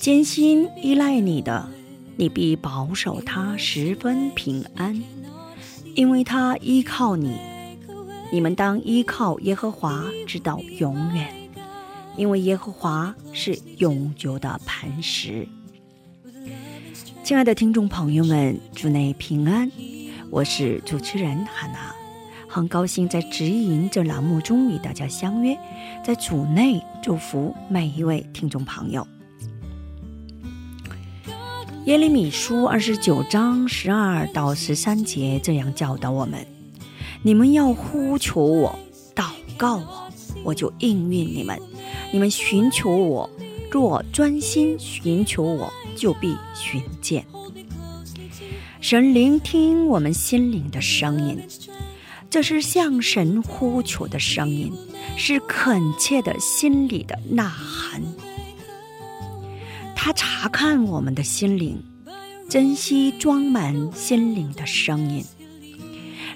艰辛依赖你的，你必保守他十分平安，因为他依靠你。你们当依靠耶和华，直到永远，因为耶和华是永久的磐石。亲爱的听众朋友们，祝内平安，我是主持人哈娜，很高兴在指引这栏目中与大家相约，在主内祝福每一位听众朋友。耶利米书二十九章十二到十三节这样教导我们：你们要呼求我，祷告我，我就应允你们；你们寻求我，若专心寻求我，就必寻见。神聆听我们心灵的声音，这是向神呼求的声音，是恳切的心里的呐喊。他查看我们的心灵，珍惜装满心灵的声音，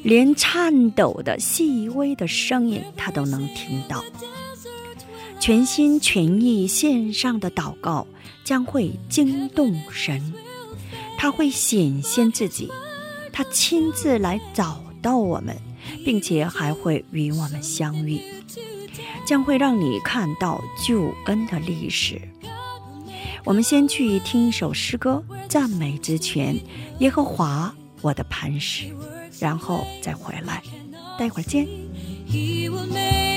连颤抖的细微的声音他都能听到。全心全意献上的祷告将会惊动神，他会显现自己，他亲自来找到我们，并且还会与我们相遇，将会让你看到救恩的历史。我们先去听一首诗歌，赞美之泉，耶和华我的磐石，然后再回来。待会儿见。He will make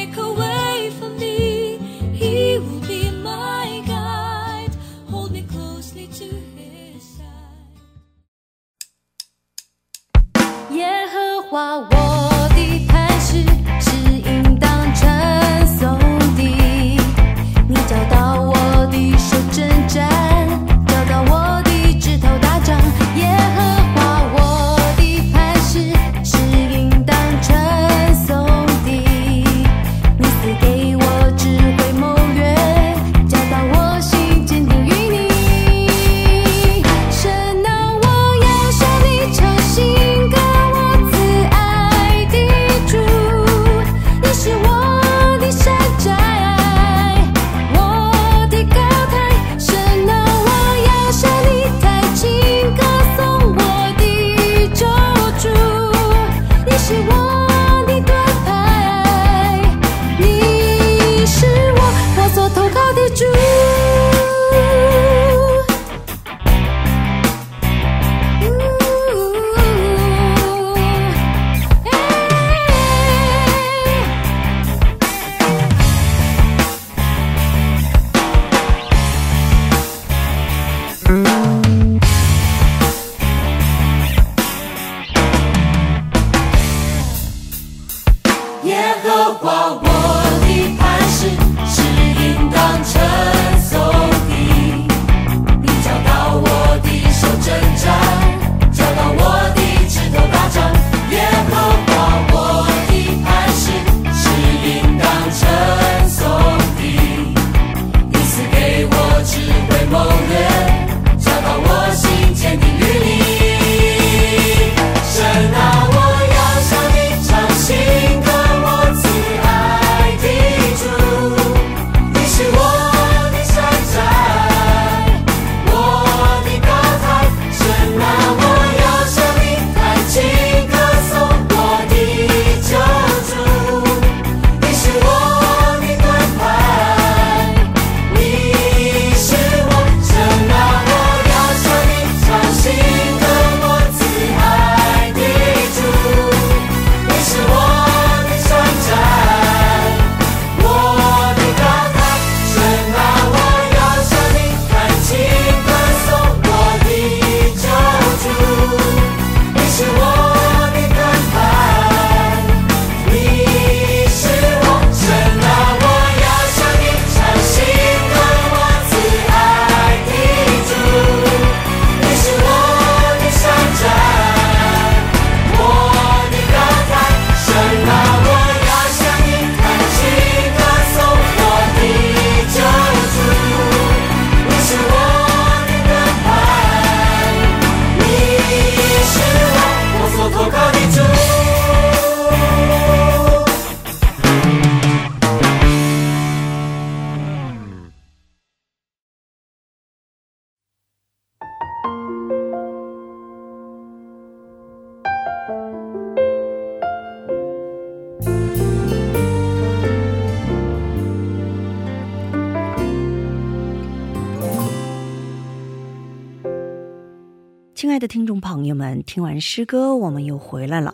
亲爱的听众朋友们，听完诗歌，我们又回来了。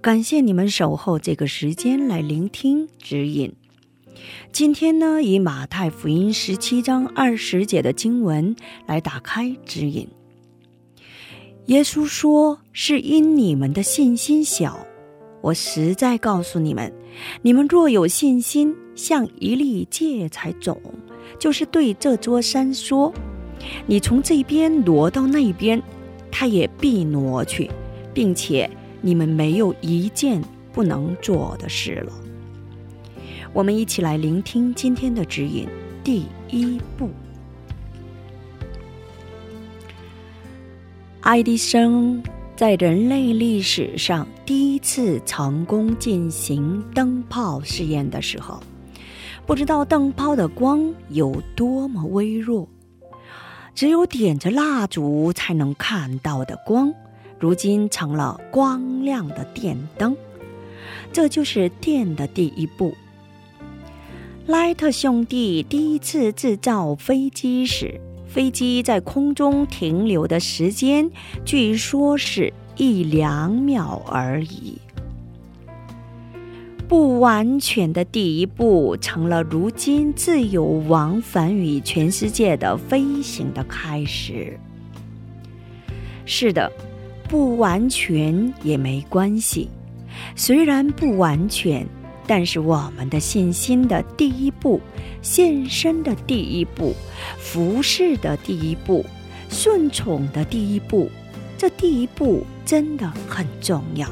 感谢你们守候这个时间来聆听指引。今天呢，以马太福音十七章二十节的经文来打开指引。耶稣说：“是因你们的信心小。我实在告诉你们，你们若有信心，像一粒芥菜种，就是对这座山说：‘你从这边挪到那边’。”他也必挪去，并且你们没有一件不能做的事了。我们一起来聆听今天的指引。第一步，爱迪生在人类历史上第一次成功进行灯泡试验的时候，不知道灯泡的光有多么微弱。只有点着蜡烛才能看到的光，如今成了光亮的电灯。这就是电的第一步。莱特兄弟第一次制造飞机时，飞机在空中停留的时间，据说是一两秒而已。不完全的第一步，成了如今自由往返于全世界的飞行的开始。是的，不完全也没关系。虽然不完全，但是我们的信心的第一步、献身的第一步、服侍的第一步、顺从的第一步，这第一步真的很重要。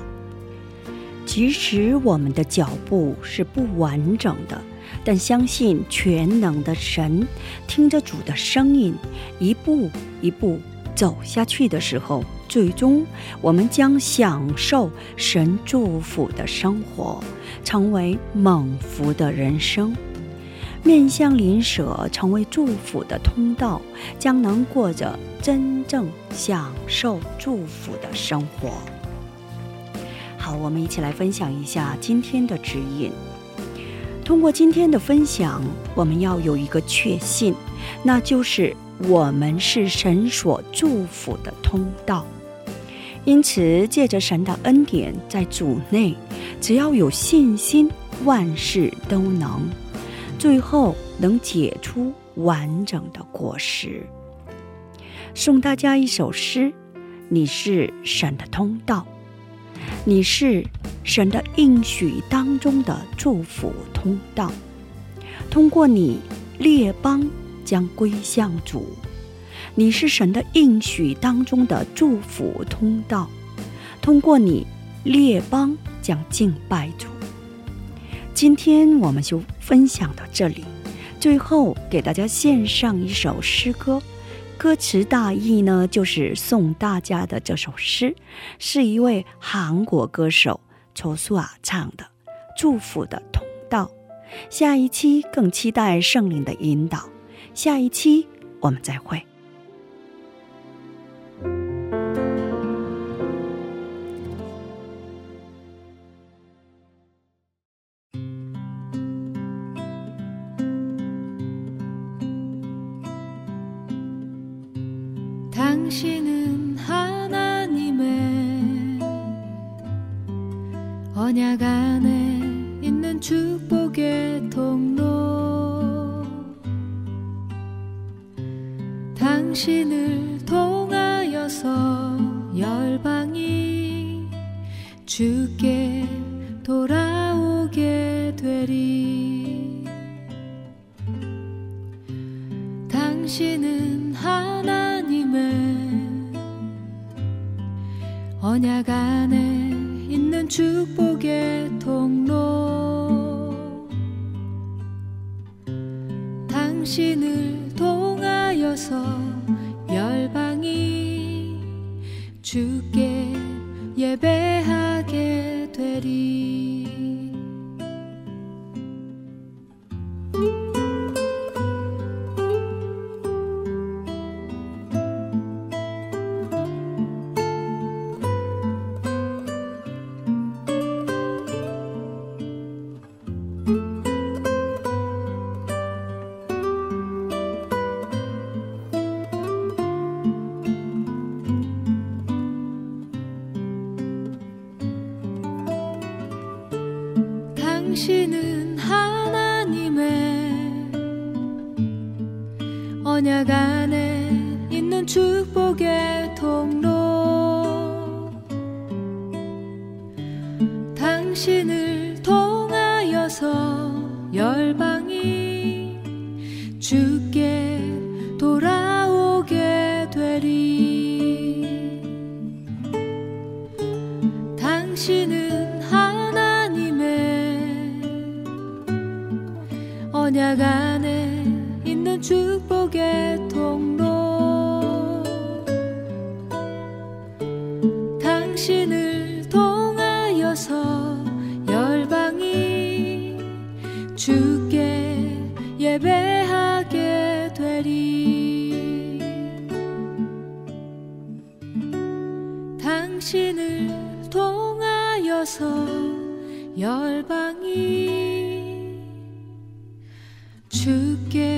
即使我们的脚步是不完整的，但相信全能的神，听着主的声音，一步一步走下去的时候，最终我们将享受神祝福的生活，成为蒙福的人生。面向邻舍，成为祝福的通道，将能过着真正享受祝福的生活。好，我们一起来分享一下今天的指引。通过今天的分享，我们要有一个确信，那就是我们是神所祝福的通道。因此，借着神的恩典，在主内，只要有信心，万事都能，最后能结出完整的果实。送大家一首诗：你是神的通道。你是神的应许当中的祝福通道，通过你列邦将归向主；你是神的应许当中的祝福通道，通过你列邦将敬拜主。今天我们就分享到这里，最后给大家献上一首诗歌。歌词大意呢，就是送大家的这首诗，是一位韩国歌手抽苏啊唱的《祝福的通道》。下一期更期待圣灵的引导，下一期我们再会。 당신은 하나님의 언약 안에 있는 축복의 통로. 당신을 통하여서 열방이 주께 돌아오게 되리 언약 안에 있는 축복의 통로. 당신을 통하여서 열방이 주께 예배하게 되리 당신을 통하여서 열방 사랑이 주께